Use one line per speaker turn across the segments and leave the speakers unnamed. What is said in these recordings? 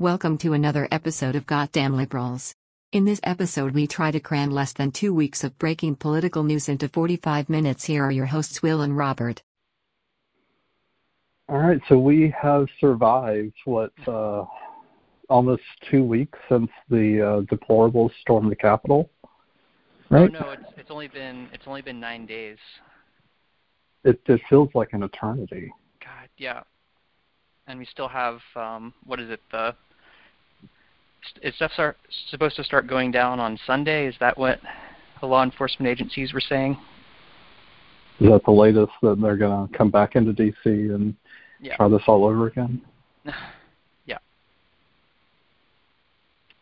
Welcome to another episode of Goddamn Liberals. In this episode, we try to cram less than two weeks of breaking political news into 45 minutes. Here are your hosts, Will and Robert.
All right, so we have survived what uh, almost two weeks since the uh, deplorables stormed the Capitol.
Right? Oh no, it's it's only been it's only been nine days.
It it feels like an eternity.
God, yeah. And we still have um, what is it? The is stuff start, supposed to start going down on Sunday? Is that what the law enforcement agencies were saying?
Is that the latest that they're going to come back into D.C. and yeah. try this all over again?
yeah.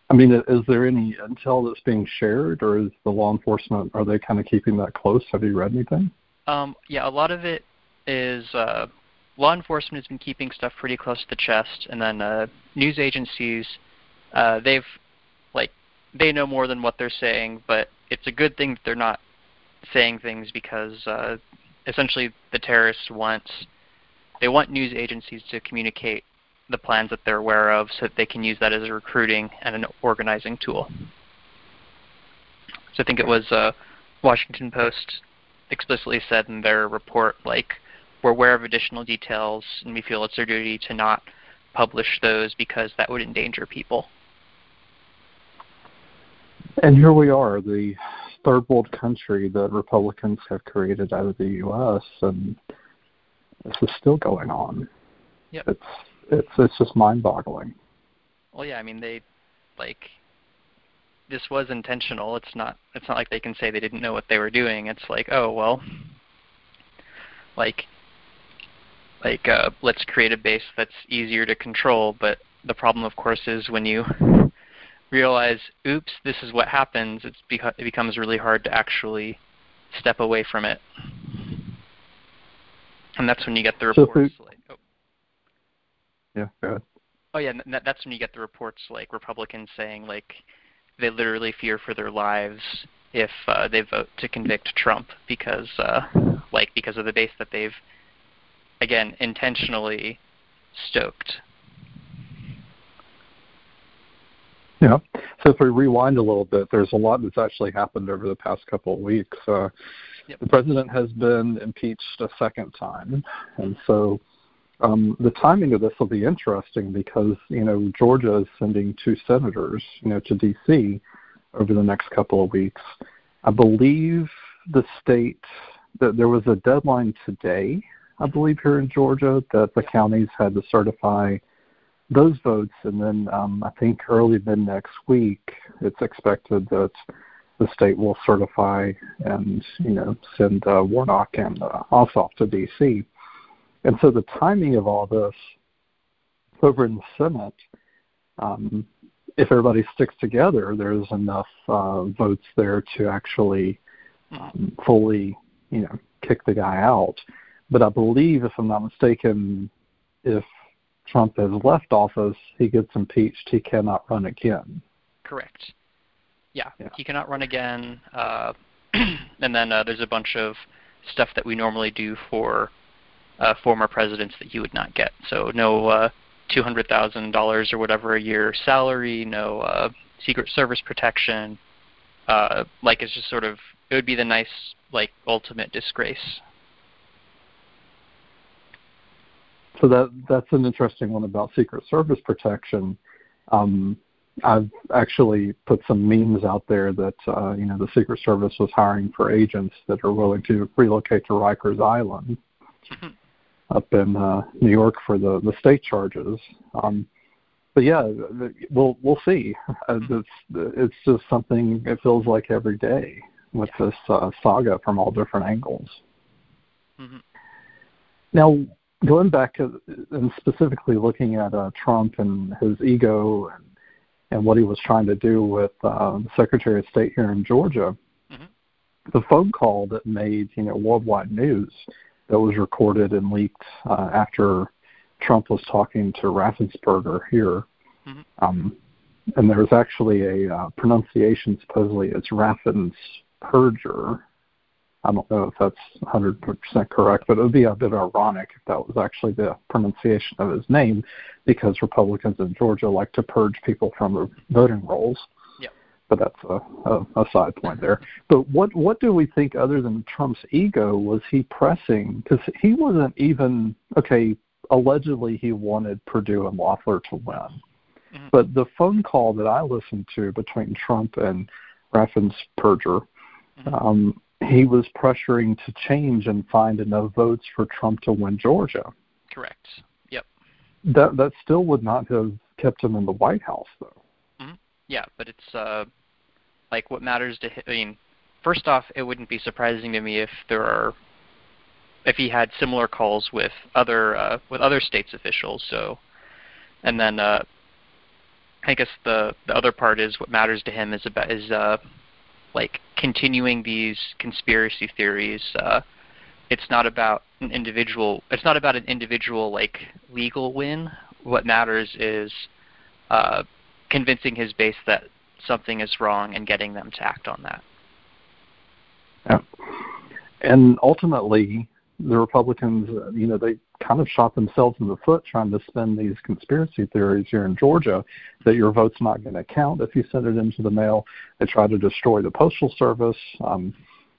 I mean, is there any intel that's being shared, or is the law enforcement are they kind of keeping that close? Have you read anything?
Um, yeah, a lot of it is uh, law enforcement has been keeping stuff pretty close to the chest, and then uh, news agencies uh, they've like they know more than what they're saying, but it's a good thing that they're not saying things because uh, essentially the terrorists want they want news agencies to communicate the plans that they're aware of so that they can use that as a recruiting and an organizing tool. So I think it was uh, Washington Post explicitly said in their report, like, we're aware of additional details and we feel it's our duty to not publish those because that would endanger people.
And here we are, the third world country that Republicans have created out of the U.S., and this is still going on.
Yep.
It's it's it's just mind-boggling.
Well, yeah, I mean they like this was intentional. It's not it's not like they can say they didn't know what they were doing. It's like, oh well, like like uh, let's create a base that's easier to control. But the problem, of course, is when you realize, oops, this is what happens, it's beca- it becomes really hard to actually step away from it. And that's when you get the reports
so
like, oh.
Yeah, go ahead.
Oh yeah, that's when you get the reports like Republicans saying like they literally fear for their lives if uh, they vote to convict Trump because uh, like because of the base that they've again intentionally stoked
Yeah. So if we rewind a little bit, there's a lot that's actually happened over the past couple of weeks. Uh, yep. The president has been impeached a second time, and so um, the timing of this will be interesting because you know Georgia is sending two senators, you know, to D.C. over the next couple of weeks. I believe the state that there was a deadline today. I believe here in Georgia that the counties had to certify those votes, and then um, I think early mid next week, it's expected that the state will certify and you know send uh, Warnock and uh, Ossoff to D.C. And so the timing of all this over in the Senate, um, if everybody sticks together, there's enough uh, votes there to actually um, fully you know kick the guy out. But I believe, if I'm not mistaken, if Trump has left office, he gets impeached. He cannot run again.
Correct. Yeah, yeah. he cannot run again. Uh, and then uh, there's a bunch of stuff that we normally do for uh, former presidents that you would not get. So no uh, two hundred thousand dollars or whatever a year salary, no uh, Secret Service protection. Uh, like it's just sort of it would be the nice like ultimate disgrace
so that that's an interesting one about Secret Service protection. Um, I've actually put some memes out there that uh, you know the Secret Service was hiring for agents that are willing to relocate to Rikers Island up in uh, New York for the the state charges. Um, but yeah, we'll we'll see. Uh, mm-hmm. it's, it's just something it feels like every day with this uh, saga from all different angles. Mm-hmm. Now, going back to, and specifically looking at uh, Trump and his ego and, and what he was trying to do with uh, the Secretary of State here in Georgia, mm-hmm. the phone call that made you know worldwide news that was recorded and leaked uh, after Trump was talking to Raffensperger here. Mm-hmm. Um, and there was actually a uh, pronunciation supposedly it's Raffensperger, I don't know if that's 100% correct, but it would be a bit ironic if that was actually the pronunciation of his name, because Republicans in Georgia like to purge people from the voting rolls.
Yep.
But that's a, a, a side point there. But what what do we think other than Trump's ego was he pressing? Because he wasn't even okay. Allegedly, he wanted Perdue and Loeffler to win. Mm-hmm. But the phone call that I listened to between Trump and Raffensperger, mm-hmm. um, he was pressuring to change and find enough votes for Trump to win Georgia.
Correct. Yep.
That that still would not have kept him in the White House, though.
Mm-hmm. Yeah, but it's uh, like what matters to him. I mean, first off, it wouldn't be surprising to me if there are if he had similar calls with other uh, with other states officials. So, and then uh, I guess the the other part is what matters to him is about is uh, like continuing these conspiracy theories. Uh, it's not about an individual. It's not about an individual like legal win. What matters is uh, convincing his base that something is wrong and getting them to act on that.
Yeah. And ultimately, the Republicans, you know, they kind of shot themselves in the foot trying to spin these conspiracy theories here in Georgia that your vote's not going to count if you send it into the mail. They try to destroy the postal service. Um,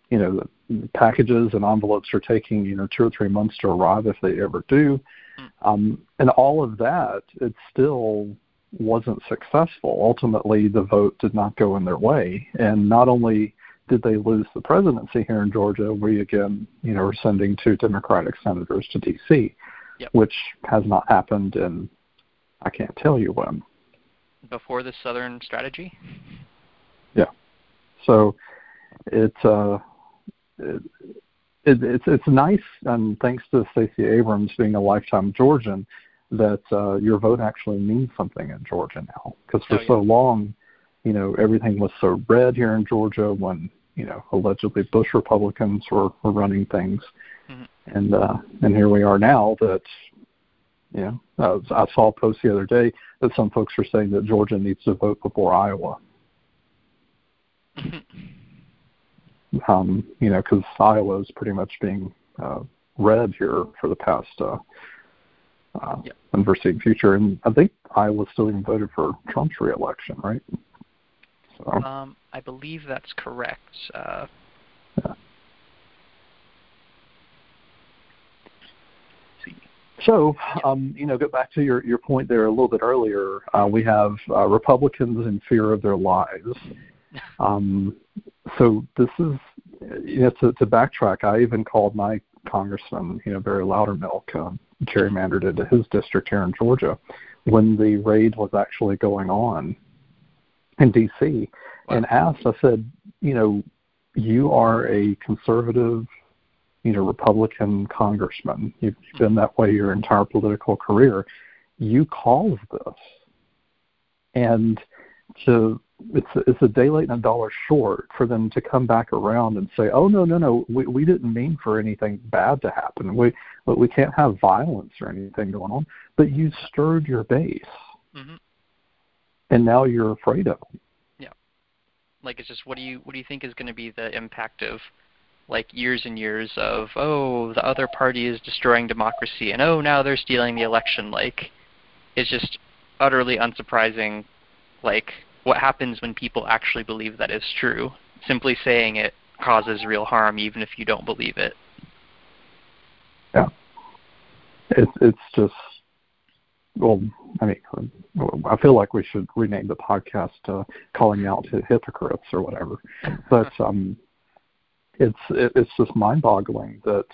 you know, the packages and envelopes are taking you know two or three months to arrive if they ever do, um, and all of that it still wasn't successful. Ultimately, the vote did not go in their way, and not only did they lose the presidency here in Georgia, we again, you know, are sending two Democratic senators to D.C.,
yep.
which has not happened in I can't tell you when.
Before the Southern strategy.
Yeah. So it's uh, it, it, it's it's nice, and thanks to Stacey Abrams being a lifetime Georgian, that uh, your vote actually means something in Georgia now. Because for
oh, yeah.
so long, you know, everything was so red here in Georgia when you know, allegedly Bush Republicans were, were running things. Mm-hmm. And uh, and here we are now that, you know, uh, I saw a post the other day that some folks are saying that Georgia needs to vote before Iowa. Mm-hmm. Um, you know, because Iowa is pretty much being uh, red here for the past uh, uh,
yep.
unforeseen future, and I think Iowa still even voted for Trump's reelection, right?
Um, I believe that's correct. Uh.
So, um, you know, go back to your, your point there a little bit earlier. Uh, we have uh, Republicans in fear of their lives. Um, so this is, you know, to, to backtrack, I even called my congressman, you know, Barry Loudermilk, uh, gerrymandered into his district here in Georgia when the raid was actually going on in D.C and asked, I said, you know, you are a conservative, you know, Republican congressman. You've been that way your entire political career. You caused this, and to it's it's a day late and a dollar short for them to come back around and say, oh no no no, we we didn't mean for anything bad to happen. We but we can't have violence or anything going on. But you stirred your base,
mm-hmm.
And now you're afraid of them.
Like it's just what do you what do you think is going to be the impact of like years and years of oh the other party is destroying democracy and oh now they're stealing the election? Like it's just utterly unsurprising like what happens when people actually believe that is true. Simply saying it causes real harm even if you don't believe it.
Yeah. It's it's just well, I mean, I feel like we should rename the podcast uh, "Calling Out to Hypocrites" or whatever. But um, it's it's just mind-boggling that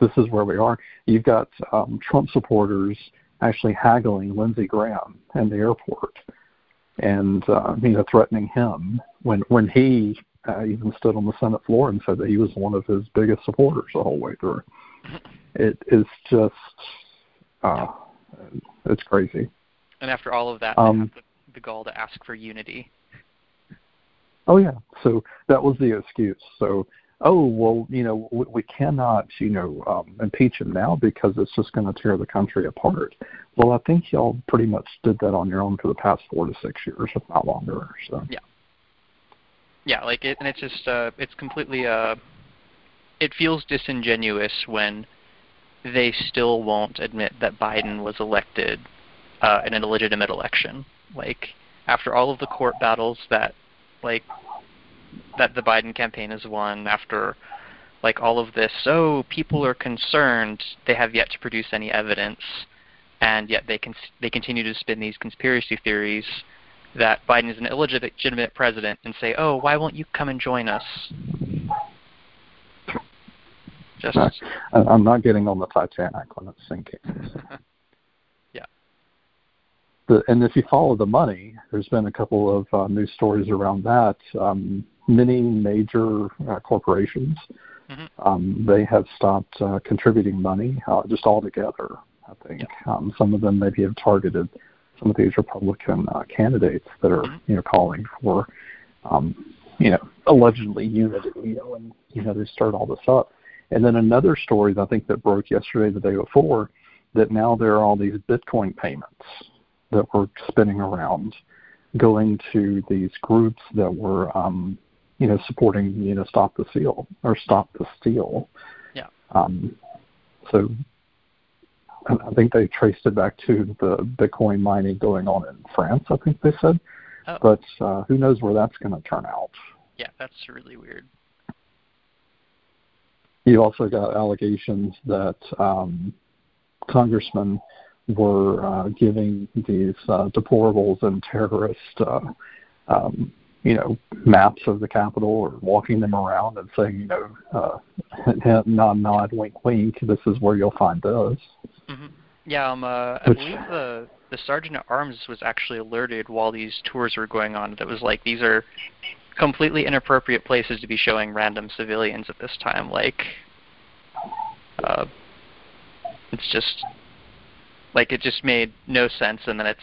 this is where we are. You've got um, Trump supporters actually haggling Lindsey Graham in the airport, and uh, you know, threatening him when when he uh, even stood on the Senate floor and said that he was one of his biggest supporters the whole way through. It is just. Uh, it's crazy.
And after all of that,
um,
they have the, the gall to ask for unity.
Oh yeah, so that was the excuse. So oh well, you know we, we cannot you know um, impeach him now because it's just going to tear the country apart. Well, I think y'all pretty much did that on your own for the past four to six years, if not longer. So
yeah, yeah, like it, and it's just uh, it's completely uh, it feels disingenuous when they still won't admit that Biden was elected uh, in an illegitimate election. Like after all of the court battles that like that the Biden campaign has won, after like all of this, so people are concerned, they have yet to produce any evidence, and yet they can they continue to spin these conspiracy theories that Biden is an illegitimate president and say, "Oh, why won't you come and join us?"
Just I'm not getting on the Titanic when it's sinking.
yeah.
The, and if you follow the money, there's been a couple of uh, news stories around that. Um, many major uh, corporations, mm-hmm. um, they have stopped uh, contributing money uh, just altogether. I think yeah. um, some of them maybe have targeted some of these Republican uh, candidates that are mm-hmm. you know calling for um, you know allegedly unity, you know, and you know they start all this up. And then another story that I think that broke yesterday, the day before, that now there are all these Bitcoin payments that were spinning around, going to these groups that were, um, you know, supporting, you know, Stop the seal or Stop the Steal.
Yeah.
Um, so I think they traced it back to the Bitcoin mining going on in France. I think they said, oh. but uh, who knows where that's going to turn out?
Yeah, that's really weird.
You also got allegations that um, congressmen were uh, giving these uh, deplorables and terrorists, uh, um, you know, maps of the Capitol or walking them around and saying, you know, uh, nod, nod, wink, wink, this is where you'll find those.
Mm-hmm. Yeah, um, uh, I Which, believe the the sergeant at arms was actually alerted while these tours were going on. That was like these are completely inappropriate places to be showing random civilians at this time. Like, uh, it's just like it just made no sense. And then it's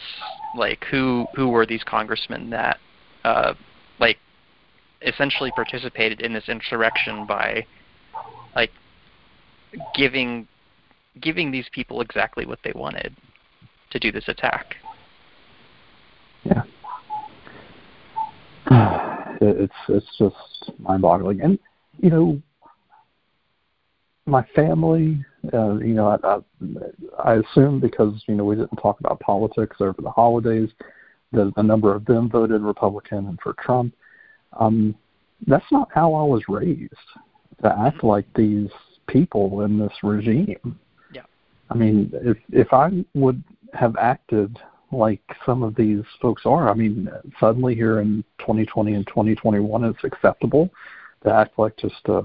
like, who who were these congressmen that uh, like essentially participated in this insurrection by like giving giving these people exactly what they wanted to do this attack.
Yeah it's it's just mind-boggling. And you know, my family, uh, you know, I, I, I assume because you know we didn't talk about politics over the holidays, that a number of them voted Republican and for Trump. Um, that's not how I was raised to act like these people in this regime.
Yeah.
I mean, if if I would have acted like some of these folks are. I mean, suddenly here in 2020 and 2021, it's acceptable to act like just a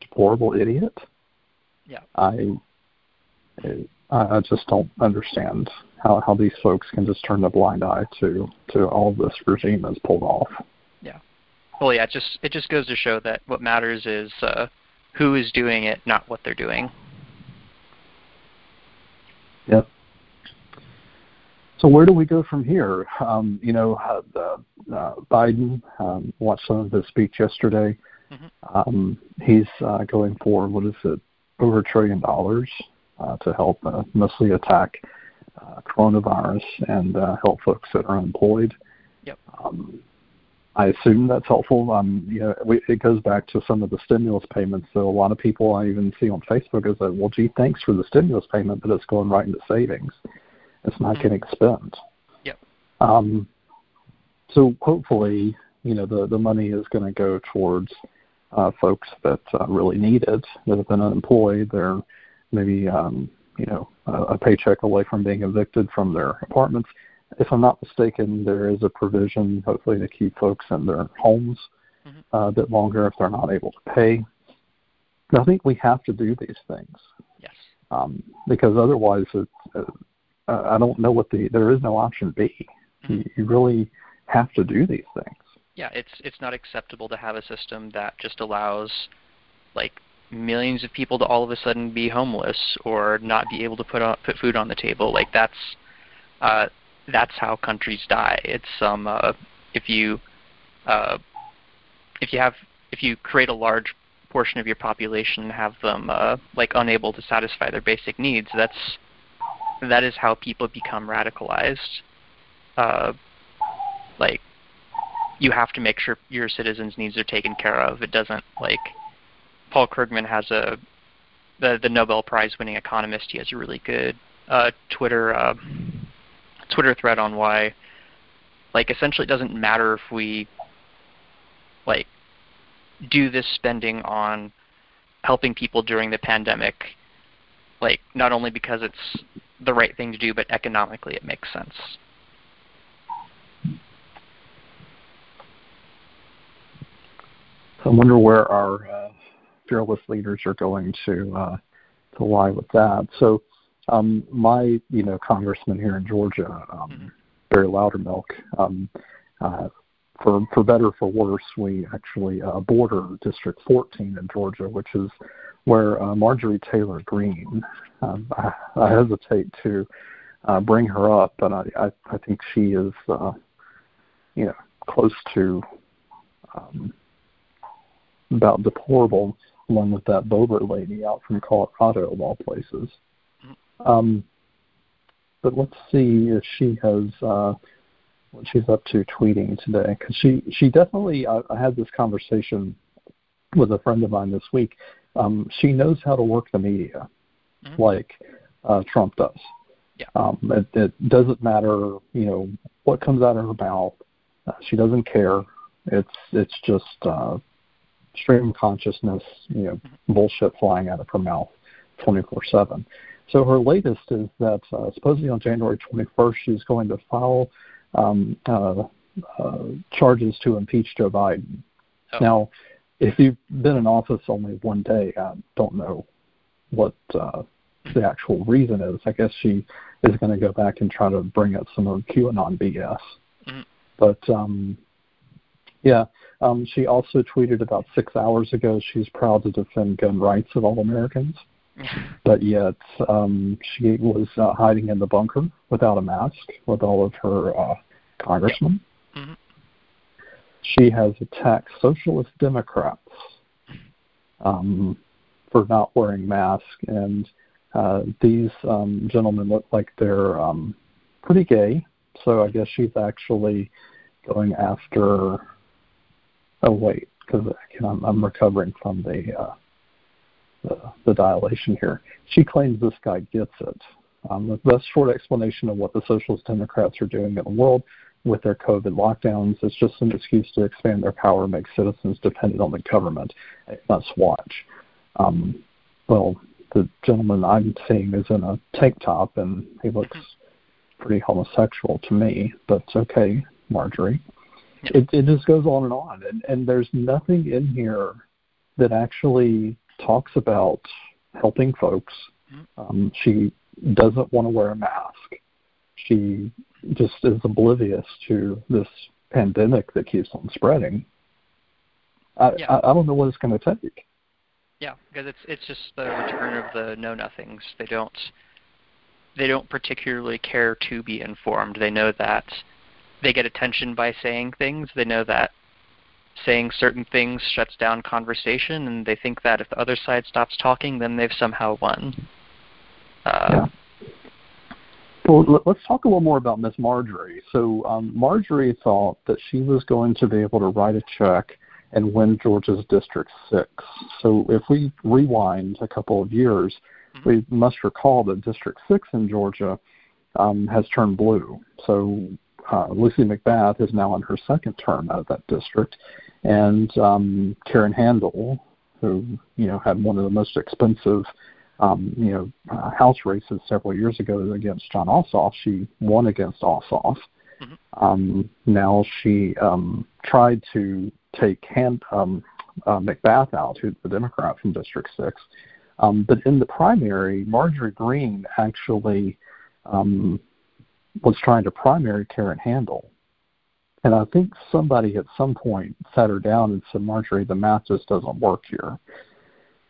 deplorable idiot.
Yeah.
I I just don't understand how how these folks can just turn a blind eye to to all this regime has pulled off.
Yeah. Well, yeah. It just it just goes to show that what matters is uh, who is doing it, not what they're doing.
Yep. So where do we go from here? Um, you know, uh, uh, Biden um, watched some of his speech yesterday. Mm-hmm. Um, he's uh, going for what is it, over a trillion dollars uh, to help uh, mostly attack uh, coronavirus and uh, help folks that are unemployed.
Yep.
Um, I assume that's helpful. Um, you know, we, it goes back to some of the stimulus payments. So a lot of people I even see on Facebook is that, well, gee, thanks for the stimulus payment, but it's going right into savings. It's not mm-hmm. getting spent.
Yep.
Um, so hopefully, you know, the the money is going to go towards uh, folks that uh, really need it, that have been unemployed. They're maybe, um, you know, a, a paycheck away from being evicted from their apartments. If I'm not mistaken, there is a provision, hopefully, to keep folks in their homes mm-hmm. uh, a bit longer if they're not able to pay. I think we have to do these things.
Yes.
Um, because otherwise, it, uh, I don't know what the there is no option B. Mm-hmm. You, you really have to do these things.
Yeah, it's it's not acceptable to have a system that just allows like millions of people to all of a sudden be homeless or not be able to put on, put food on the table. Like that's uh, that's how countries die. It's um uh, if you uh, if you have if you create a large portion of your population and have them uh, like unable to satisfy their basic needs, that's that is how people become radicalized. Uh, like you have to make sure your citizens' needs are taken care of. It doesn't like Paul Krugman has a the the Nobel Prize winning economist. He has a really good uh, Twitter uh, Twitter thread on why, like, essentially, it doesn't matter if we like do this spending on helping people during the pandemic, like not only because it's the right thing to do, but economically it makes sense.
I wonder where our uh, fearless leaders are going to uh, to lie with that. So, um, my you know congressman here in Georgia, um, mm-hmm. Barry Loudermilk, um, uh, for for better for worse, we actually uh, border District 14 in Georgia, which is where uh, Marjorie Taylor Greene. Um, I, I hesitate to uh, bring her up, but I, I, I think she is, uh, you know, close to um, about deplorable, along with that Boebert lady out from Colorado, of all places. Um, but let's see if she has uh, what she's up to tweeting today, because she she definitely. I, I had this conversation with a friend of mine this week. Um, she knows how to work the media, mm-hmm. like uh, Trump does.
Yeah.
Um, it, it doesn't matter, you know, what comes out of her mouth. Uh, she doesn't care. It's it's just uh, stream consciousness, you know, bullshit flying out of her mouth 24/7. So her latest is that uh, supposedly on January 21st she's going to file um, uh, uh, charges to impeach Joe Biden. Oh. Now, if you've been in office only one day, I don't know what uh, the actual reason is. I guess she is going to go back and try to bring up some of QAnon BS. Mm-hmm. But um, yeah, um, she also tweeted about six hours ago she's proud to defend gun rights of all Americans. but yet um, she was uh, hiding in the bunker without a mask with all of her uh, congressmen. She has attacked socialist Democrats um, for not wearing masks, and uh, these um, gentlemen look like they're um, pretty gay. So I guess she's actually going after Oh wait, because I'm, I'm recovering from the, uh, the the dilation here. She claims this guy gets it. Um, that's short explanation of what the Socialist Democrats are doing in the world with their COVID lockdowns. It's just an excuse to expand their power, make citizens dependent on the government. It must watch. Um, well, the gentleman I'm seeing is in a tank top, and he looks pretty homosexual to me. But okay, Marjorie. It, it just goes on and on, and, and there's nothing in here that actually talks about helping folks. Mm-hmm. Um, she doesn't want to wear a mask. She just is oblivious to this pandemic that keeps on spreading. I, yeah. I, I don't know what it's going to take.
Yeah, because it's it's just the return of the know nothings. They don't they don't particularly care to be informed. They know that they get attention by saying things. They know that saying certain things shuts down conversation, and they think that if the other side stops talking, then they've somehow won. Uh,
yeah. Well, let's talk a little more about Miss Marjorie. So, um, Marjorie thought that she was going to be able to write a check and win Georgia's District 6. So, if we rewind a couple of years, mm-hmm. we must recall that District 6 in Georgia um, has turned blue. So, uh, Lucy McBath is now in her second term out of that district, and um, Karen Handel, who you know had one of the most expensive um, you know uh, House races several years ago against Jon Ossoff, she won against Ossoff. Mm-hmm. Um, now she um, tried to take Hand, um, uh, McBath out, who's the Democrat from District Six. Um, but in the primary, Marjorie Greene actually um, was trying to primary Karen Handel. And I think somebody at some point sat her down and said, Marjorie, the math just doesn't work here.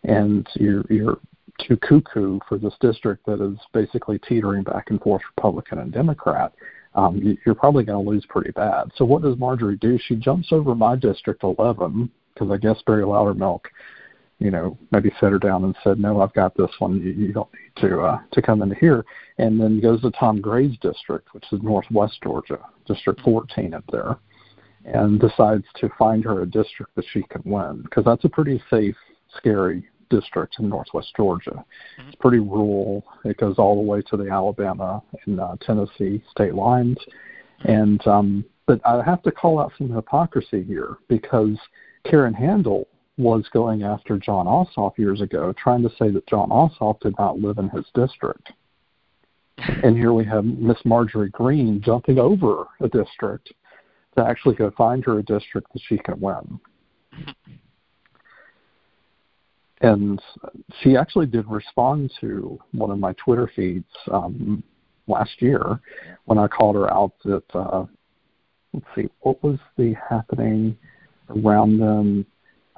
And you're, you're too cuckoo for this district that is basically teetering back and forth Republican and Democrat. Um, you're probably going to lose pretty bad. So what does Marjorie do? She jumps over my district 11 because I guess Barry Loudermilk you know, maybe set her down and said, "No, I've got this one. You, you don't need to uh, to come into here." And then goes to Tom Graves district, which is Northwest Georgia, District 14 up there, and decides to find her a district that she can win because that's a pretty safe scary district in northwest Georgia. Mm-hmm. It's pretty rural. It goes all the way to the Alabama and uh, Tennessee state lines. And um, but I have to call out some hypocrisy here because Karen Handel was going after Jon Ossoff years ago, trying to say that Jon Ossoff did not live in his district. And here we have Miss Marjorie Greene jumping over a district to actually go find her a district that she can win. And she actually did respond to one of my Twitter feeds um, last year when I called her out that, uh, let's see, what was the happening around them?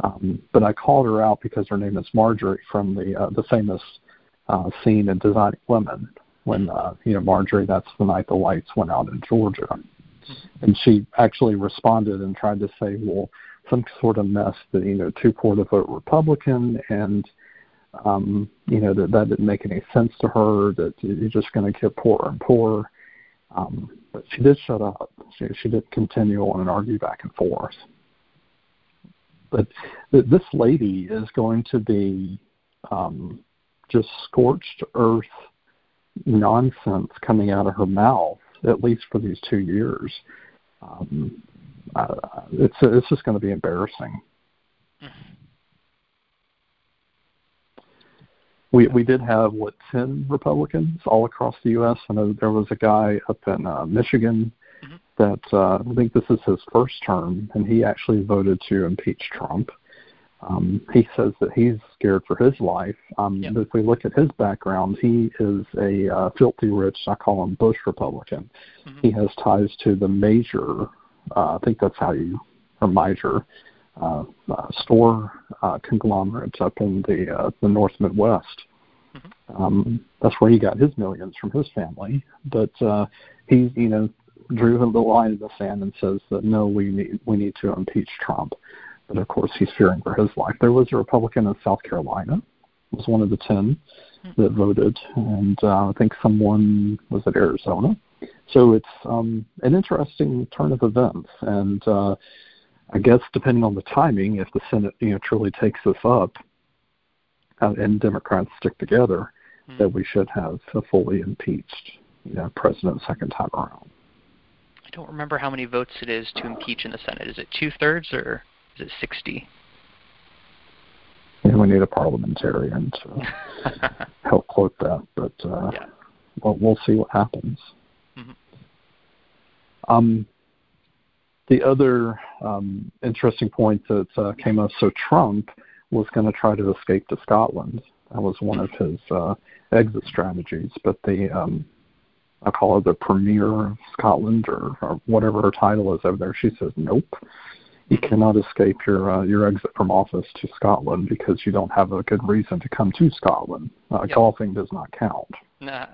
Um, but I called her out because her name is Marjorie from the uh, the famous uh, scene in Designing Women when uh, you know Marjorie. That's the night the lights went out in Georgia, and she actually responded and tried to say, well, some sort of mess that you know poor to vote Republican, and um, you know that that didn't make any sense to her. That you're just going to get poorer and poorer. Um, but she did shut up. She, she did continue on and argue back and forth. But th- this lady is going to be um, just scorched earth nonsense coming out of her mouth, at least for these two years. Um, uh, it's it's just going to be embarrassing. We we did have what ten Republicans all across the U.S. I know there was a guy up in uh, Michigan mm-hmm. that uh, I think this is his first term, and he actually voted to impeach Trump. Um, he says that he's scared for his life. Um, yep. If we look at his background, he is a uh, filthy rich, I call him Bush Republican. Mm-hmm. He has ties to the major, I think that's how you, or major, uh, uh, store uh, conglomerates up in the uh, the North Midwest. Mm-hmm. Um, that's where he got his millions from his family. But uh, he, you know, drew a little line in the sand and says that no, we need we need to impeach Trump. But of course, he's fearing for his life. There was a Republican in South Carolina, was one of the 10 mm-hmm. that voted, and uh, I think someone was at Arizona. So it's um, an interesting turn of events, and uh, I guess depending on the timing, if the Senate you know truly takes this up, uh, and Democrats stick together, mm-hmm. that we should have a fully impeached you know president second time around.
I don't remember how many votes it is to impeach in the Senate. Is it two thirds or is it 60?
Yeah, we need a parliamentarian to help quote that, but uh, yeah. well, we'll see what happens. Um, the other um, interesting point that uh, came up, so Trump was going to try to escape to Scotland. That was one of his uh, exit strategies, but the um, I call her the Premier of Scotland or, or whatever her title is over there. She says nope you cannot escape your uh, your exit from office to Scotland because you don't have a good reason to come to Scotland. Uh, yep. Golfing does not count.
Nah.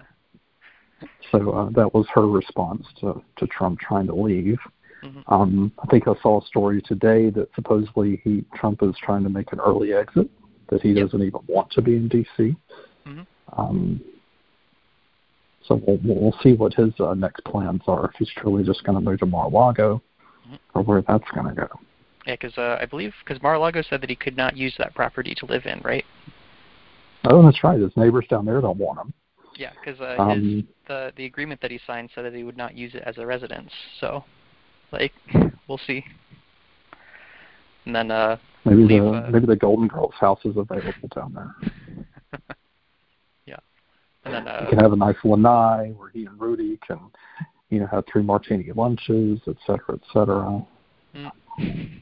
So uh, that was her response to to Trump trying to leave. Mm-hmm. Um, I think I saw a story today that supposedly he Trump is trying to make an early exit that he yep. doesn't even want to be in D.C. Mm-hmm. Um, so we'll, we'll see what his uh, next plans are. If he's truly just going to move to Mar-a-Lago, or where that's going to go.
Yeah, because uh, I believe because Mar-a-Lago said that he could not use that property to live in, right?
Oh, that's right. His neighbors down there don't want him.
Yeah, because uh, um, the the agreement that he signed said that he would not use it as a residence. So, like, we'll see. And then uh,
maybe leave, the uh, maybe the Golden Girls house is available down there.
yeah, and then uh,
you can have a nice lanai where he and Rudy can you know, have three martini lunches, et cetera, et cetera.
Mm.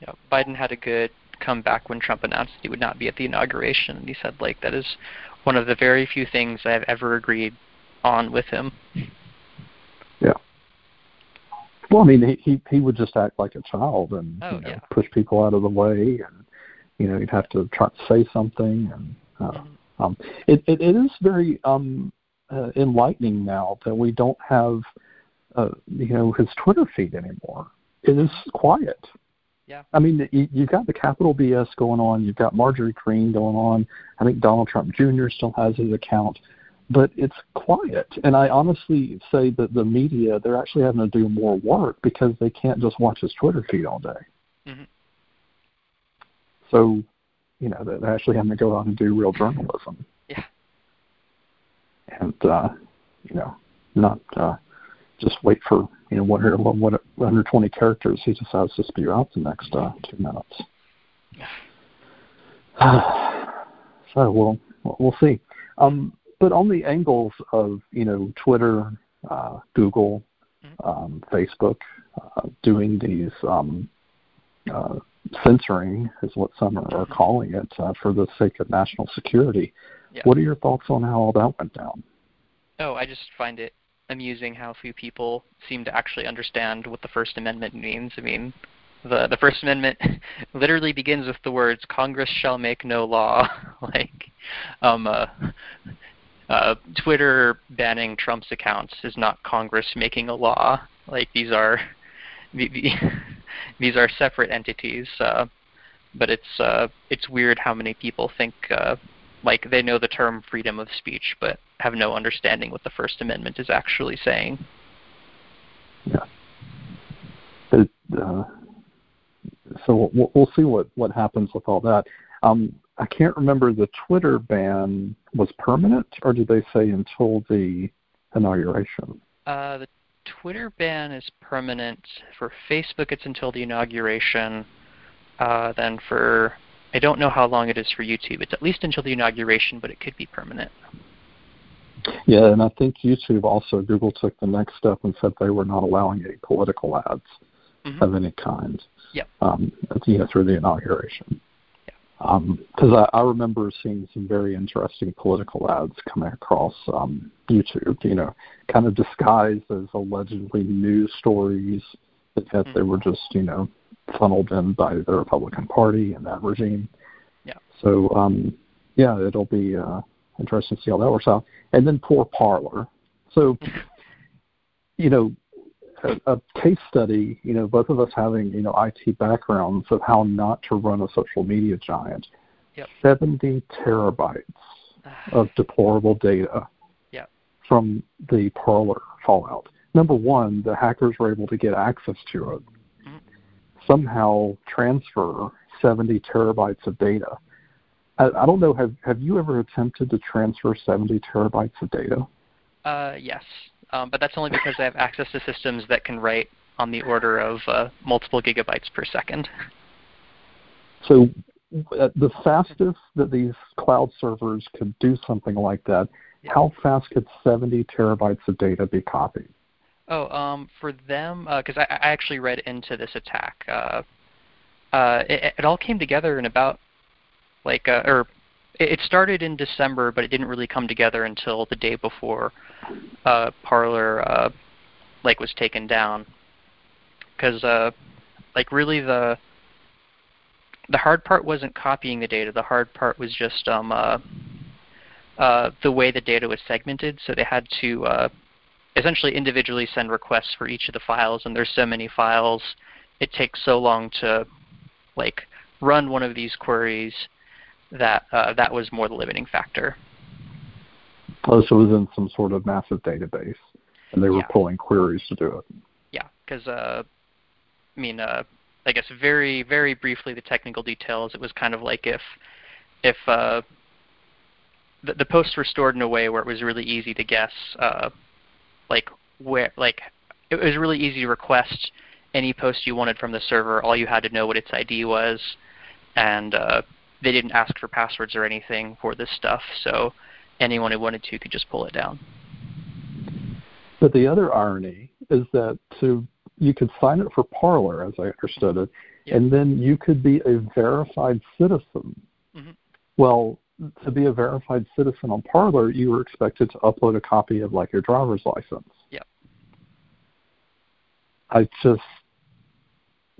Yeah, Biden had a good comeback when Trump announced he would not be at the inauguration, and he said, like, that is one of the very few things I've ever agreed on with him.
Yeah. Well, I mean, he he, he would just act like a child and
oh,
you know,
yeah.
push people out of the way, and you know, he'd have to try to say something, and uh, mm-hmm. um, it, it it is very um uh, enlightening now that we don't have, uh, you know, his Twitter feed anymore. It is quiet.
Yeah.
I mean, you, you've got the Capitol BS going on. You've got Marjorie Greene going on. I think Donald Trump Jr. still has his account, but it's quiet. And I honestly say that the media they're actually having to do more work because they can't just watch his Twitter feed all day. Mm-hmm. So you know, they're actually having to go out and do real journalism.
Yeah.
And uh, you know, not uh, just wait for you know 100, 120 characters. He has to spew out the next uh, two minutes. so we'll we'll see. Um, but on the angles of you know Twitter, uh, Google, mm-hmm. um, Facebook, uh, doing these um, uh, censoring is what some are, are calling it uh, for the sake of national security.
Yeah.
What are your thoughts on how all that went down?
Oh, I just find it amusing how few people seem to actually understand what the First Amendment means. I mean, the the First Amendment literally begins with the words "Congress shall make no law." like, um, uh, uh, Twitter banning Trump's accounts is not Congress making a law. Like these are the, the these are separate entities. Uh, but it's uh, it's weird how many people think uh, like they know the term freedom of speech, but have no understanding what the First Amendment is actually saying.
Yeah. It, uh, so we'll, we'll see what, what happens with all that. Um, I can't remember the Twitter ban was permanent, or did they say until the inauguration?
Uh, the Twitter ban is permanent. For Facebook, it's until the inauguration. Uh, then for I don't know how long it is for YouTube. It's at least until the inauguration, but it could be permanent.
Yeah, and I think YouTube also Google took the next step and said they were not allowing any political ads mm-hmm. of any kind.
Yep.
Um, you know, through the inauguration. Because um, I, I remember seeing some very interesting political ads coming across um, YouTube. You know, kind of disguised as allegedly news stories, but yet mm-hmm. they were just you know funneled in by the Republican Party and that regime.
Yeah.
So um, yeah, it'll be uh, interesting to see how that works out. And then poor Parler. So, you know, a, a, case study, you know, both of us having, you know, IT backgrounds of how not to run a social media giant.
Yep.
70 terabytes of deplorable data
yep.
from the Parler fallout. Number one, the hackers were able to get access to it, mm-hmm. somehow transfer 70 terabytes of data I, I don't know. Have Have you ever attempted to transfer 70 terabytes of data?
Uh, yes, um, but that's only because I have access to systems that can write on the order of uh, multiple gigabytes per second.
So, uh, the fastest that these cloud servers could do something like that, yeah. how fast could 70 terabytes of data be copied?
Oh, um, for them, because uh, I, I, actually read into this attack. Uh, uh, it, it all came together in about like uh, or it started in December, but it didn't really come together until the day before uh, Parler uh, like was taken down. Because uh, like really the the hard part wasn't copying the data. The hard part was just um, uh, uh, the way the data was segmented. So they had to uh, essentially individually send requests for each of the files, and there's so many files, it takes so long to like run one of these queries that uh, that was more the limiting factor.
Oh, so it was in some sort of massive database, and they were
yeah.
pulling queries to do it.
Yeah, because uh, I mean, uh, I guess very very briefly the technical details. It was kind of like if if uh, the, the posts were stored in a way where it was really easy to guess, uh, like where like it was really easy to request any post you wanted from the server. All you had to know what its ID was, and uh, they didn't ask for passwords or anything for this stuff, so anyone who wanted to could just pull it down.
But the other irony is that to you could sign up for Parler, as I understood it,
yep.
and then you could be a verified citizen.
Mm-hmm.
Well, to be a verified citizen on Parler, you were expected to upload a copy of like your driver's license.
Yep.
I just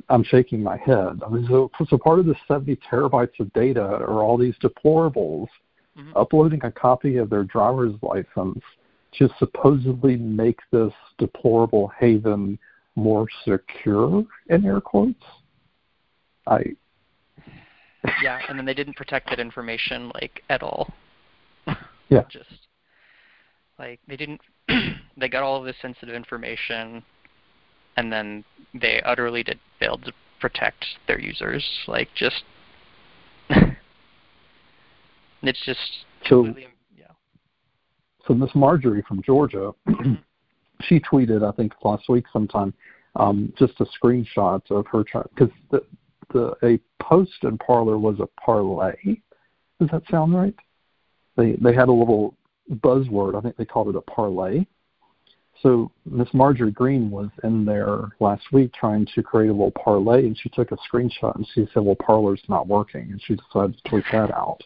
I'm shaking my head. I mean, so, so part of the 70 terabytes of data are all these deplorables mm-hmm. uploading a copy of their driver's license to supposedly make this deplorable haven more secure, in air quotes. I.
yeah, and then they didn't protect that information like at all.
Yeah.
Just like they didn't. they got all of this sensitive information and then they utterly did fail to protect their users. Like just It's just
so.
Yeah.
So Miss Marjorie from Georgia, she tweeted, I think last week sometime, um, just a screenshot of her because the the a post in Parler was a parlay. Does that sound right? They they had a little buzzword. I think they called it a parlay. So Miss Marjorie Greene was in there last week trying to create a little parlay, and she took a screenshot and she said, "Well, Parler's not working," and she decided to tweet that out.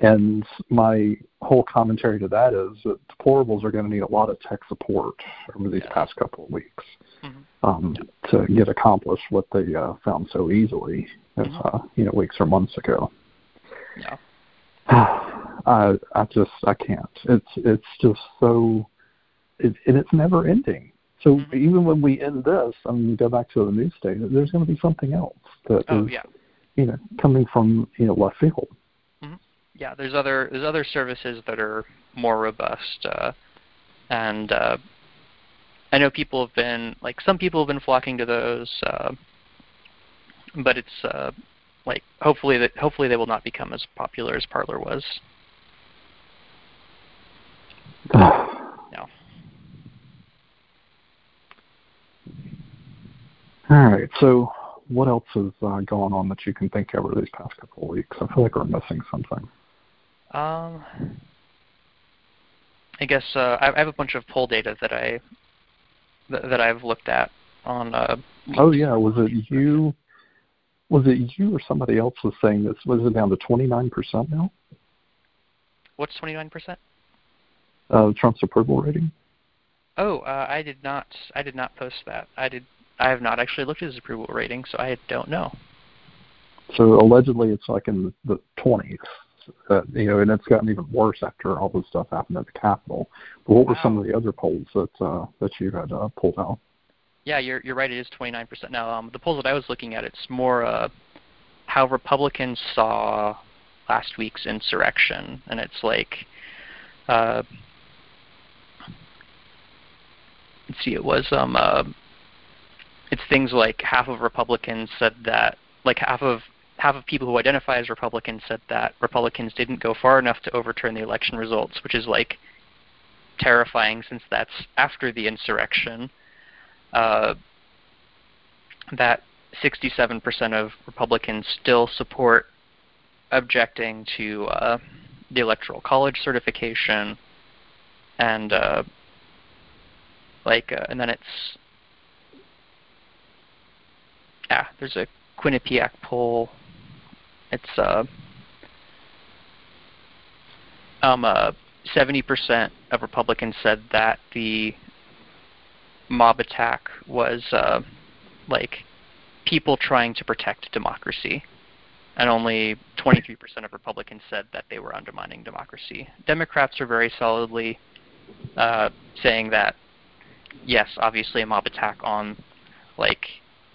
and my whole commentary to that is that deplorables are going to need a lot of tech support over these past couple of weeks mm-hmm. um, to get accomplished what they uh, found so easily, mm-hmm. uh, you know, weeks or months ago.
Yeah.
I I just I can't. It's it's just so, it, and it's never ending. So mm-hmm. even when we end this, and mean, go back to the news station. There's going to be something else that
oh,
is,
yeah.
you know, coming from you know left field.
Mm-hmm. Yeah, there's other there's other services that are more robust, uh, and uh, I know people have been like some people have been flocking to those, uh, but it's uh, like hopefully that hopefully they will not become as popular as Parler was.
no. All right. So, what else is uh, going on that you can think of over these past couple of weeks? I feel like we're missing something.
Um, I guess uh, I have a bunch of poll data that I that, that I've looked at on. Uh,
oh yeah, was it you? Was it you or somebody else was saying this? Was it down to twenty nine percent now?
What's twenty nine percent?
uh, Trump's approval rating?
Oh, uh, I did not. I did not post that. I did. I have not actually looked at his approval rating, so I don't know.
So allegedly, it's like in the twenties. Uh, you know, and it's gotten even worse after all this stuff happened at the Capitol. But what wow. were some of the other polls that uh, that you had uh, pulled out?
Yeah, you're you're right. It is 29% now. Um, the polls that I was looking at, it's more uh, how Republicans saw last week's insurrection, and it's like uh, let's see, it was um, uh, it's things like half of Republicans said that, like half of half of people who identify as Republicans said that Republicans didn't go far enough to overturn the election results, which is like terrifying since that's after the insurrection. Uh, that 67% of Republicans still support objecting to uh, the Electoral College certification, and uh, like, uh, and then it's yeah, there's a Quinnipiac poll. It's uh, um, uh, 70% of Republicans said that the mob attack was uh, like people trying to protect democracy and only 23% of Republicans said that they were undermining democracy. Democrats are very solidly uh, saying that, yes, obviously a mob attack on, like,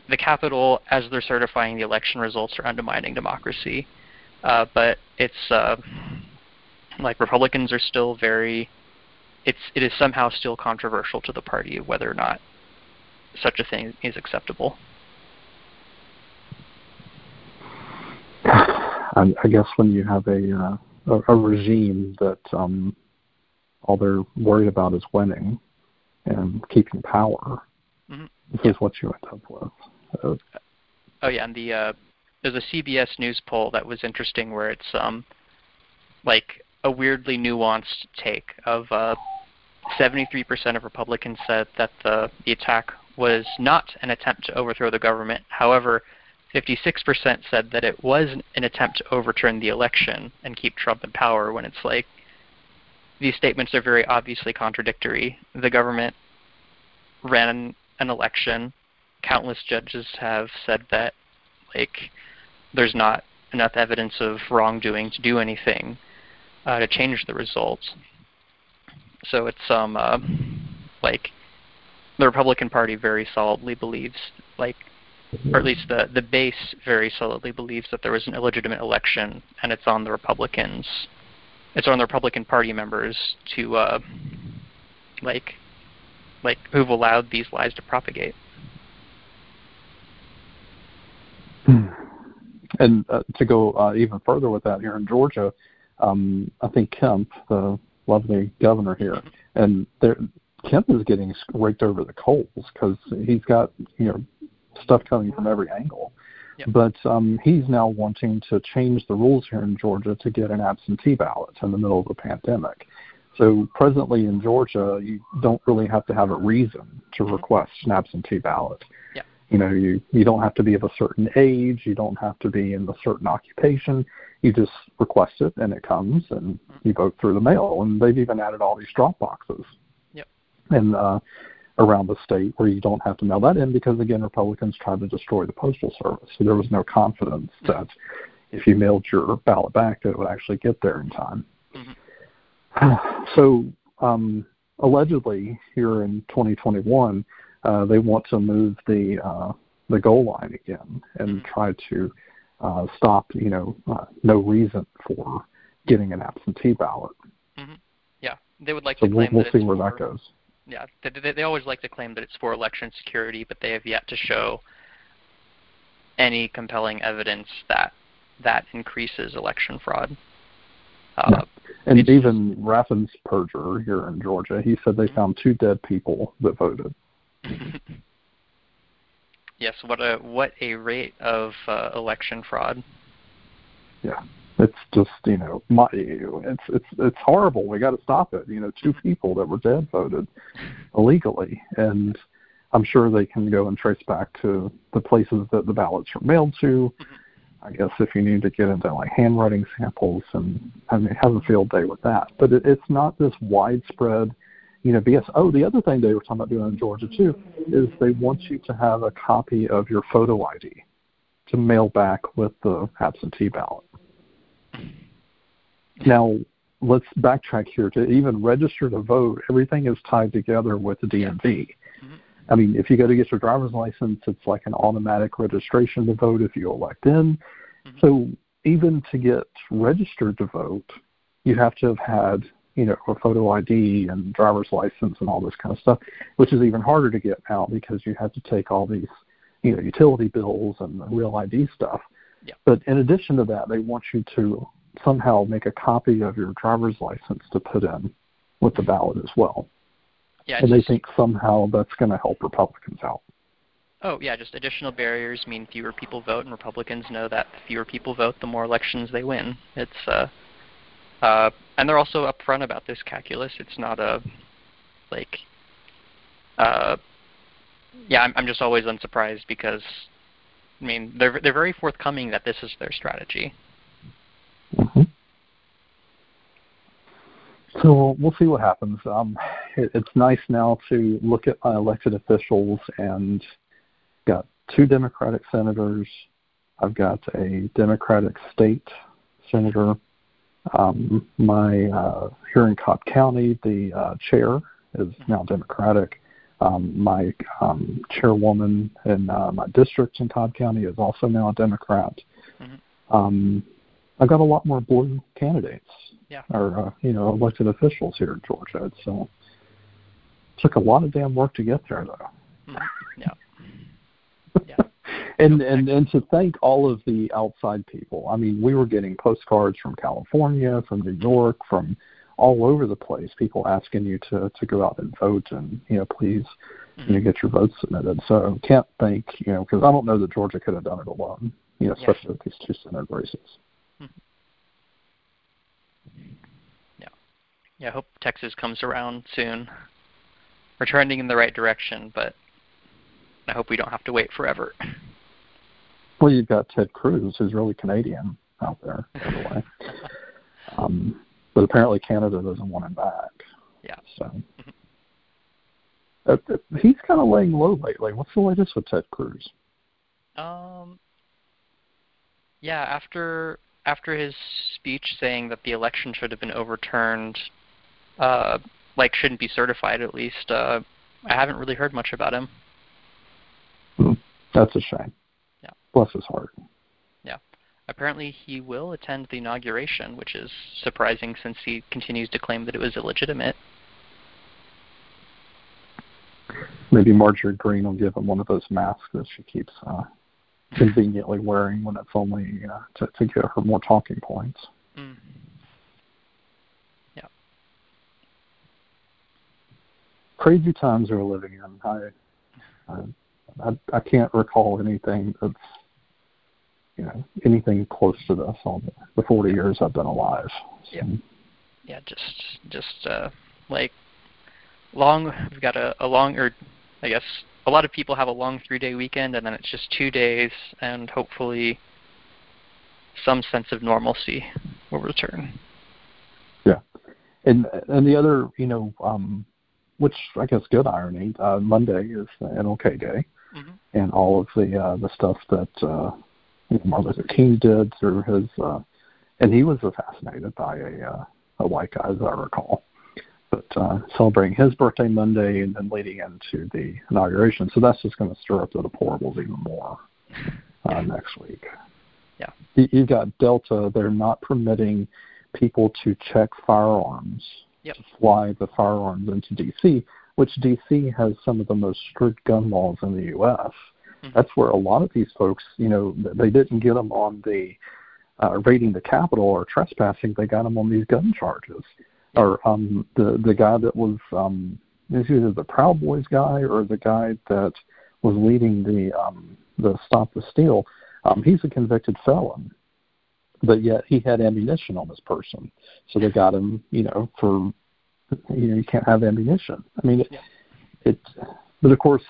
the Capitol as they're certifying the election results are undermining democracy. Uh, but it's uh, like Republicans are still very. It's it is somehow still controversial to the party whether or not such a thing is acceptable.
I, I guess when you have a, uh, a a regime that um, all they're worried about is winning and keeping power, mm-hmm. this is what you end up with.
Uh, oh yeah, and the uh, there's a CBS News poll that was interesting where it's um like a weirdly nuanced take of uh, 73% of Republicans said that the the attack was not an attempt to overthrow the government. However, 56% said that it was an attempt to overturn the election and keep Trump in power when it's like these statements are very obviously contradictory. The government ran an election. Countless judges have said that like there's not enough evidence of wrongdoing to do anything uh, to change the results. So it's um uh, like the Republican Party very solidly believes like or at least the the base very solidly believes that there was an illegitimate election, and it's on the Republicans, it's on the Republican Party members to uh, like like who've allowed these lies to propagate.
And uh, to go uh, even further with that, here in Georgia, um, I think Kemp, the lovely governor here, and there, Kemp is getting raked over the coals because he's got you know stuff coming from every angle.
Yep.
But um, he's now wanting to change the rules here in Georgia to get an absentee ballot in the middle of the pandemic. So presently in Georgia, you don't really have to have a reason to
Mm-hmm.
request an absentee ballot. You know, you you don't have to be of a certain age, you don't have to be in a certain occupation. You just request it and it comes and you vote through the mail. And they've even added all these drop boxes.
Yep.
And uh, around the state where you don't have to mail that in because again Republicans tried to destroy the postal service. So there was no confidence that if you mailed your ballot back that it would actually get there in time. So um, allegedly here in 2021, uh, they want to move the uh, the goal line again and try to uh, stop you know uh, no reason for getting an absentee ballot.
Yeah, they would like
So
to claim
we'll
that
see where
for,
that goes.
Yeah, they, they, they always like to claim that it's for election security, but they have yet to show any compelling evidence that that increases election fraud. Uh,
And even Raffensperger here in Georgia, he said they found two dead people that voted.
yes, what a what a rate of uh, election fraud.
Yeah, it's just you know, my, it's it's it's horrible. We got to stop it. You know, two people that were dead voted illegally, and I'm sure they can go and trace back to the places that the ballots were mailed to. I guess if you need to get into like handwriting samples and I mean have a field day with that. But it, it's not this widespread, you know, BS. Oh, the other thing they were talking about doing in Georgia too is they want you to have a copy of your photo ID to mail back with the absentee ballot. Now, let's backtrack here to even register to vote. Everything is tied together with the DMV. Mm-hmm. I mean, if you go to get your driver's license, it's like an automatic registration to vote if you elect in. Mm-hmm. So even to get registered to vote, you have to have had, you know, a photo ID and driver's license and all this kind of stuff, which is even harder to get now because you have to take all these, you know, utility bills and the real ID stuff.
Yeah.
But in addition to that, they want you to somehow make a copy of your driver's license to put in with the ballot as well.
Yeah,
And they think somehow that's going to help Republicans out.
Oh yeah, just additional barriers mean fewer people vote, and Republicans know that the fewer people vote, the more elections they win. It's uh, uh, and they're also upfront about this calculus. It's not a like, uh, yeah, I'm I'm just always unsurprised because, I mean, they're they're very forthcoming that this is their strategy.
hmm So we'll see what happens. Um, it, it's nice now to look at my elected officials and got two Democratic senators. I've got a Democratic state senator. Um, my uh, here in Cobb County, the uh, chair is now Democratic. Um, my um, chairwoman in uh, my district in Cobb County is also now a Democrat.
Mhm.
Um, I've got a lot more blue candidates
Yeah.
or uh, you know elected officials here in Georgia. Uh, took a lot of damn work to get there though.
Mhm. Yeah. Yeah.
And and and to thank all of the outside people. I mean, we were getting postcards from California, from New York, from all over the place. People asking you to to go out and vote, and you know, please, you know, mm-hmm. get your votes submitted. So can't thank you know because I don't know that Georgia could have done it alone. You know,
Yeah.
especially with these two Senate races. Mm-hmm.
Yeah, yeah, I hope Texas comes around soon. We're trending in the right direction, but I hope we don't have to wait forever.
Well, you've got Ted Cruz, who's really Canadian out there, by the way. Um, but apparently Canada doesn't want him back.
Yeah.
So uh, uh, he's kind of laying low lately. What's the latest with Ted Cruz?
Um, yeah, after after his speech saying that the election should have been overturned, uh, like shouldn't be certified at least, uh, I haven't really heard much about him.
That's a shame bless his heart. Yeah.
Apparently, he will attend the inauguration, which is surprising since he continues to claim that it was illegitimate.
Maybe Marjorie Greene will give him one of those masks that she keeps uh, conveniently wearing when it's only uh, to, to give her more talking points.
Mm. Yeah.
Crazy times we're living in. I I, I can't recall anything that's you know anything close to this on the, the 40 years I've been alive.
So. Yeah. Yeah. Just just uh, like long. We've got a, a long, or I guess a lot of people have a long three-day weekend, and then it's just two days, and hopefully some sense of normalcy will return.
Yeah, and and the other, you know, um, which I guess good irony. Uh, Monday is the MLK Day, mm-hmm. and all of the uh, the stuff that uh, Martin Luther King did through his, uh, and he was assassinated by a uh, a white guy, as I recall. But uh, celebrating his birthday Monday and then leading into the inauguration, so that's just going to stir up the deplorables even more uh, next week.
Yeah,
you've got Delta; they're not permitting people to check firearms
yep.
to fly the firearms into D.C., which D.C. has some of the most strict gun laws in the U.S. Mm-hmm. That's where a lot of these folks, you know, they didn't get them on the uh, raiding the Capitol or trespassing. They got them on these gun charges. Or um, the the guy that was um, is either the Proud Boys guy or the guy that was leading the um, the Stop the Steal. Um, he's a convicted felon but yet he had ammunition on this person. So they got him, you know, for you know, you can't have ammunition. I mean, it, yeah. it but of course,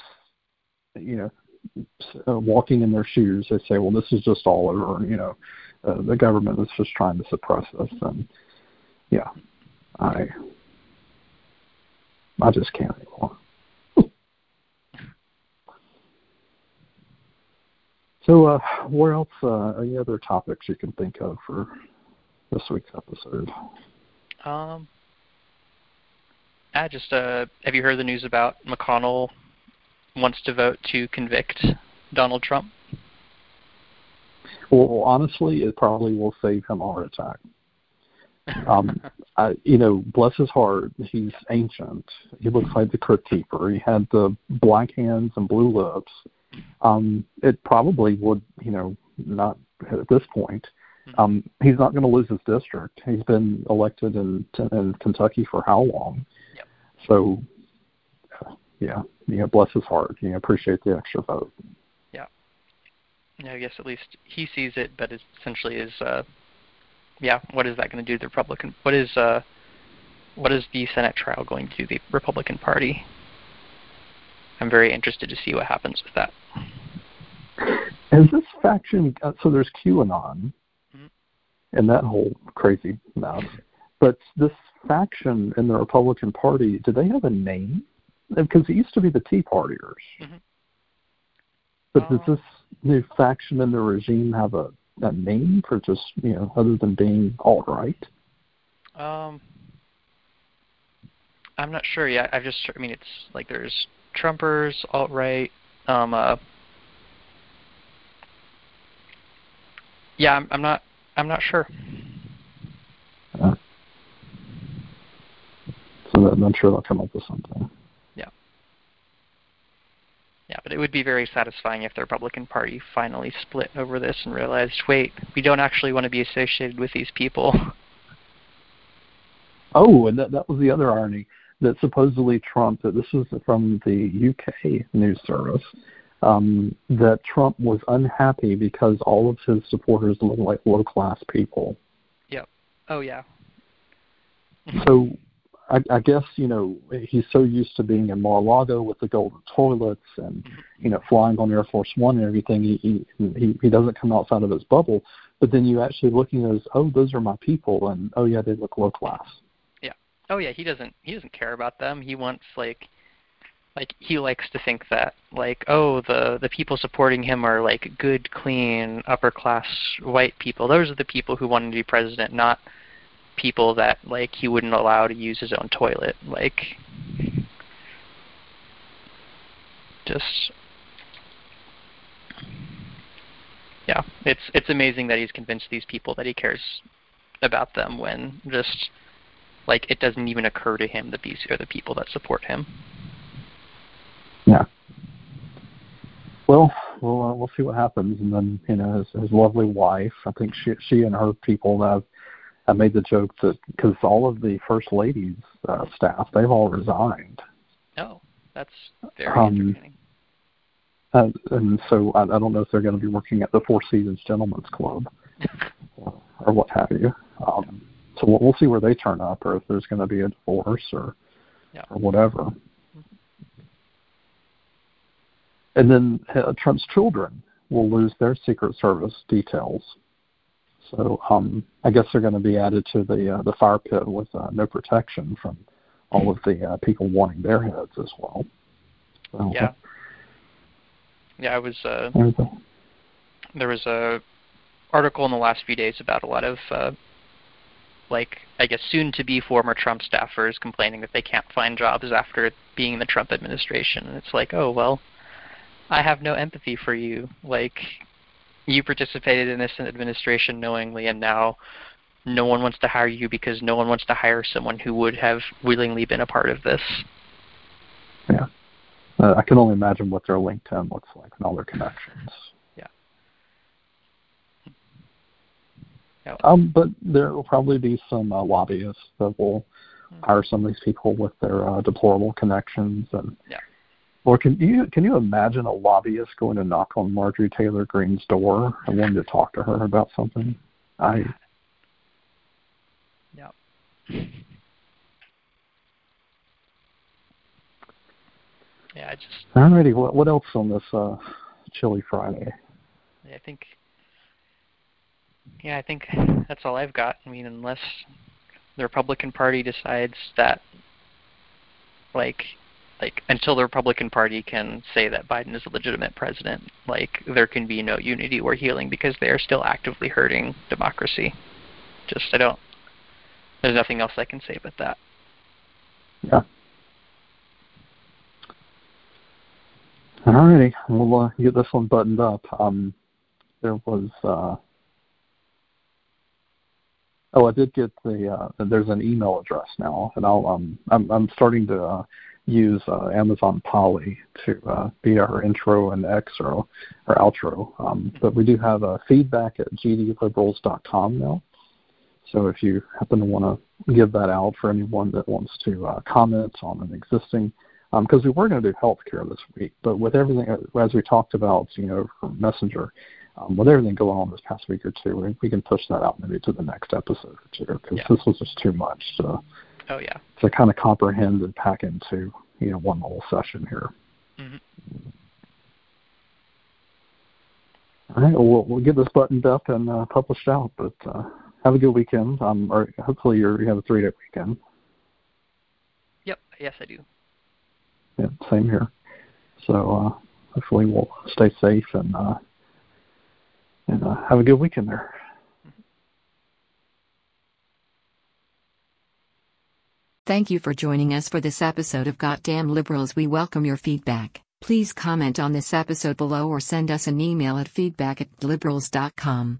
you know, uh, walking in their shoes, they say, well, this is just all over. You know, uh, the government is just trying to suppress us, and yeah, I, I just can't anymore. So, uh, where else? Uh, any other topics you can think of for this week's episode?
Um, I just uh, have you heard the news about McConnell wants to vote to convict Donald Trump?
Well, honestly, it probably will save him a heart attack. Um, I, you know, bless his heart, he's ancient. He looks like the Crypt Keeper. He had the black hands and blue lips um, it probably would, you know, not at this point. Um, he's not going to lose his district. He's been elected in in Kentucky for how long?
Yep.
So, yeah, you know, bless his heart. You know, appreciate the extra vote.
Yeah. Yeah, I guess at least he sees it, but it essentially is, uh, yeah. What is that going to do to the Republican? What is uh, what is the Senate trial going to do the Republican Party? I'm very interested to see what happens with that.
Is this faction, uh, so there's QAnon mm-hmm. and that whole crazy mess, but this faction in the Republican Party, do they have a name? Because it used to be the Tea Partiers. Mm-hmm. But uh, does this new faction in the regime have a, a name for just, you know, other than being alt right?
Um, I'm not sure yet. I've just, I mean, it's like there's Trumpers, alt right. Um, uh, yeah, I'm, I'm not. I'm not sure.
Uh, so that, I'm not sure they'll come up with something.
Yeah. But it would be very satisfying if the Republican Party finally split over this and realized, wait, we don't actually want to be associated with these people.
Oh, and that that was the other irony that supposedly Trump, that this was from the UK news service, um, that Trump was unhappy because all of his supporters look like low class people.
Yep. Oh yeah.
so I, I guess you know he's so used to being in Mar-a-Lago with the golden toilets and you know flying on Air Force One and everything. He he he doesn't come outside of his bubble. But then you actually looking at, those, oh, those are my people, and oh yeah, they look low class. Yeah.
Oh yeah, he doesn't he doesn't care about them. He wants like like he likes to think that like oh the the people supporting him are like good clean upper class white people those are the people who want to be president not people that like he wouldn't allow to use his own toilet like just yeah it's it's amazing that he's convinced these people that he cares about them when just like it doesn't even occur to him that these are the people that support him.
Yeah. Well, we'll uh, we'll see what happens, and then you know his, his lovely wife. I think she she and her people have have made the joke that because all of the first ladies uh, staff they've all resigned.
Oh, that's very um, entertaining.
Uh, and so I, I don't know if they're going to be working at the Four Seasons Gentlemen's Club or, or what have you. Um, so we'll, we'll see where they turn up, or if there's going to be a divorce or yeah. or whatever. Mm-hmm. And then uh, Trump's children will lose their Secret Service details. So um, I guess they're going to be added to the uh, the fire pit with uh, no protection from all of the uh, people wanting their heads as well.
So, yeah. Yeah, I was. Uh, there was a article in the last few days about a lot of, uh, like, I guess soon-to-be former Trump staffers complaining that they can't find jobs after being in the Trump administration. And it's like, oh well, I have no empathy for you. Like, you participated in this administration knowingly, and now no one wants to hire you because no one wants to hire someone who would have willingly been a part of this.
Yeah. Uh, I can only imagine what their LinkedIn looks like and all their connections.
Yeah.
Um, but there will probably be some uh, lobbyists that will mm-hmm. hire some of these people with their uh, deplorable connections and.
Yeah.
Or can you can you imagine a lobbyist going to knock on Marjorie Taylor Greene's door and wanting to talk to her about something? I.
Yeah. Yeah, I just.
Alrighty, what what else on this uh, chilly Friday?
I think. Yeah, I think that's all I've got. I mean, unless the Republican Party decides that, like, like until the Republican Party can say that Biden is a legitimate president, like there can be no unity or healing because they are still actively hurting democracy. Just I don't. There's nothing else I can say but that.
Yeah. Alrighty, we'll uh, get this one buttoned up. Um, there was. Uh, oh, I did get the. Uh, there's an email address now, and I'll. Um, I'm, I'm starting to uh, use uh, Amazon Polly to uh, be our intro and X or, outro. Um, but we do have a feedback at gdliberals.com now. So if you happen to want to give that out for anyone that wants to uh, comment on an existing, because um, we were going to do healthcare this week, but with everything as we talked about, you know, from Messenger, um, with everything going on this past week or two, we, we can push that out maybe to the next episode or two because yeah. this was just too much. So
Oh yeah.
To kind of comprehend and pack into you know one whole session here. Mm-hmm. All right, well, we'll, we'll get this buttoned up and uh, published out. But uh, have a good weekend. Um, or hopefully you're, you have a three day weekend.
Yep. Yes, I do.
Yeah, same here. So uh, hopefully we'll stay safe and uh, and uh, have a good weekend there.
Thank you for joining us for this episode of Goddamn Liberals. We welcome your feedback. Please comment on this episode below or send us an email at feedback at liberals.com.